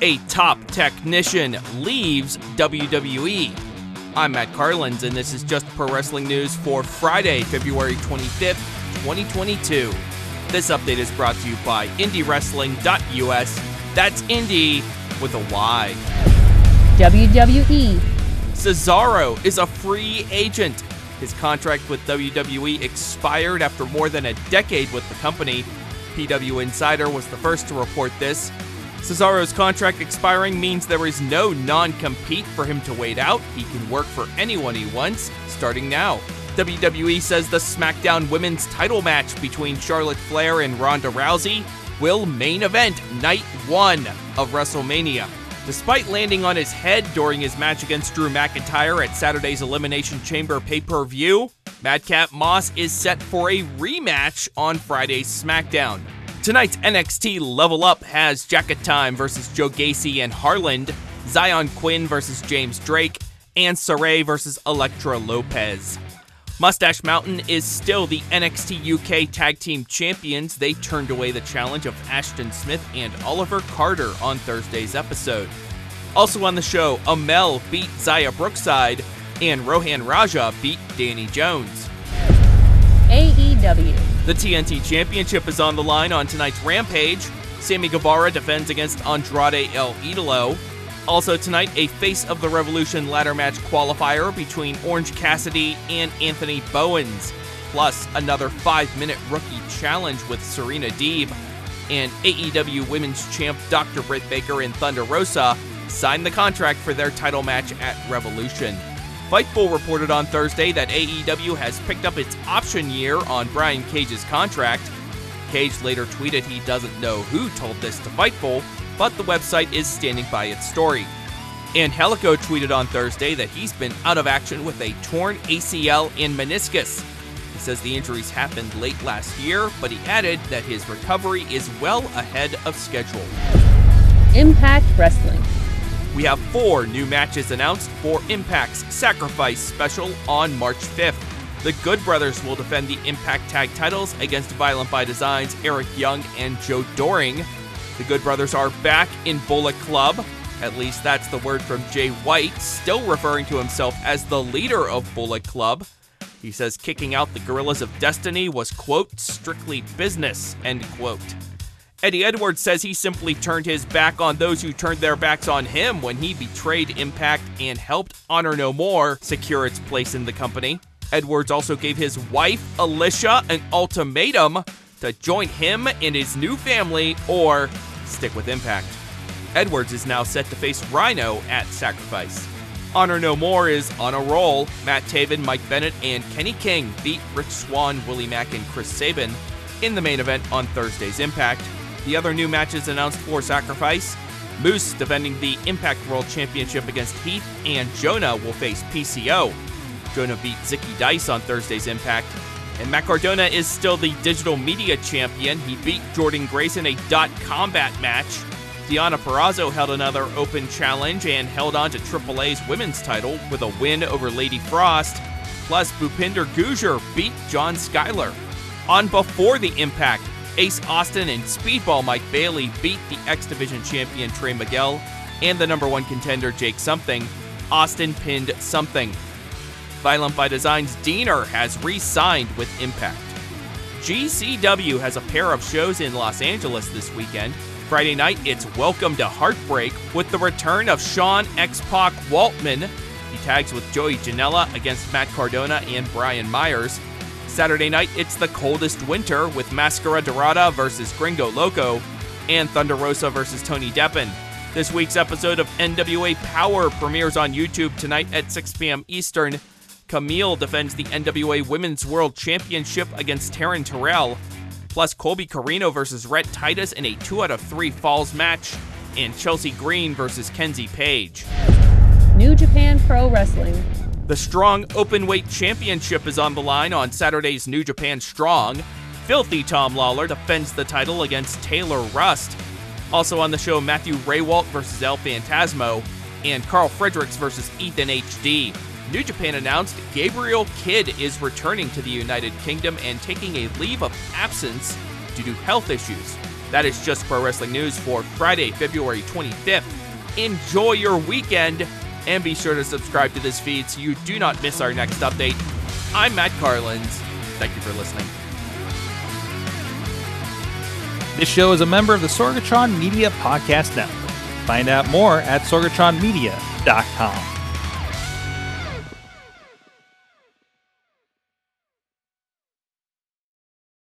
A top technician leaves WWE. I'm Matt Carlins, and this is just pro wrestling news for Friday, February 25th, 2022. This update is brought to you by IndieWrestling.us. That's Indie with a Y. WWE. Cesaro is a free agent. His contract with WWE expired after more than a decade with the company. PW Insider was the first to report this. Cesaro's contract expiring means there is no non compete for him to wait out. He can work for anyone he wants, starting now. WWE says the SmackDown Women's title match between Charlotte Flair and Ronda Rousey will main event night one of WrestleMania. Despite landing on his head during his match against Drew McIntyre at Saturday's Elimination Chamber pay per view, Madcap Moss is set for a rematch on Friday's SmackDown. Tonight's NXT Level Up has Jacket Time versus Joe Gacy and Harland, Zion Quinn versus James Drake, and Sarray versus Elektra Lopez. Mustache Mountain is still the NXT UK Tag Team Champions. They turned away the challenge of Ashton Smith and Oliver Carter on Thursday's episode. Also on the show, Amale beat Xia Brookside, and Rohan Raja beat Danny Jones. AEW. The TNT Championship is on the line on tonight's Rampage. Sammy Guevara defends against Andrade El Idolo. Also tonight, a Face of the Revolution ladder match qualifier between Orange Cassidy and Anthony Bowens, plus another five-minute rookie challenge with Serena Deeb. And AEW Women's Champ Dr. Britt Baker and Thunder Rosa signed the contract for their title match at Revolution. Fightful reported on Thursday that AEW has picked up its option year on Brian Cage's contract. Cage later tweeted he doesn't know who told this to Fightful, but the website is standing by its story. And Helico tweeted on Thursday that he's been out of action with a torn ACL and meniscus. He says the injuries happened late last year, but he added that his recovery is well ahead of schedule. Impact Wrestling. We have four new matches announced for Impact's Sacrifice special on March 5th. The Good Brothers will defend the Impact Tag titles against Violent by Design's Eric Young and Joe Doering. The Good Brothers are back in Bullet Club. At least that's the word from Jay White, still referring to himself as the leader of Bullet Club. He says kicking out the Guerrillas of Destiny was, quote, strictly business, end quote. Eddie Edwards says he simply turned his back on those who turned their backs on him when he betrayed Impact and helped Honor No More secure its place in the company. Edwards also gave his wife, Alicia, an ultimatum to join him and his new family or stick with Impact. Edwards is now set to face Rhino at Sacrifice. Honor No More is on a roll. Matt Taven, Mike Bennett, and Kenny King beat Rich Swann, Willie Mack, and Chris Sabin in the main event on Thursday's Impact. The other new matches announced for Sacrifice Moose defending the Impact World Championship against Heath, and Jonah will face PCO. Jonah beat Zicky Dice on Thursday's Impact. And Matt Cardona is still the digital media champion. He beat Jordynne Grace in a dot combat match. Deonna Purrazzo held another open challenge and held on to AAA's women's title with a win over Lady Frost. Plus, Bhupinder Gujjar beat John Skyler. On before the Impact, Ace Austin and Speedball Mike Bailey beat the X Division champion Trey Miguel and the number one contender Jake Something. Austin pinned Something. Violent by Design's Deaner has re signed with Impact. GCW has a pair of shows in Los Angeles this weekend. Friday night, it's Welcome to Heartbreak with the return of Sean X Pac Waltman. He tags with Joey Janela against Matt Cardona and Brian Myers. Saturday night, it's the coldest winter with Mascara Dorada versus Gringo Loco and Thunder Rosa versus Tony Deppen. This week's episode of NWA Power premieres on YouTube tonight at 6 p.m. Eastern. Kamille defends the NWA Women's World Championship against Taryn Terrell. Plus, Colby Corino versus Rhett Titus in a 2 out of 3 falls match. And Chelsea Green versus Kenzie Paige. New Japan Pro Wrestling. The Strong Openweight Championship is on the line on Saturday's New Japan Strong. Filthy Tom Lawler defends the title against Taylor Rust. Also on the show, Matthew Rehwoldt versus El Phantasmo, and Carl Fredericks versus Ethan HD. New Japan announced Gabriel Kidd is returning to the United Kingdom and taking a leave of absence due to health issues. That is just pro wrestling news for Friday, February 25th. Enjoy your weekend and be sure to subscribe to this feed so you do not miss our next update. I'm Matt Carlins. Thank you for listening. This show is a member of the Sorgatron Media Podcast Network. Find out more at sorgatronmedia.com.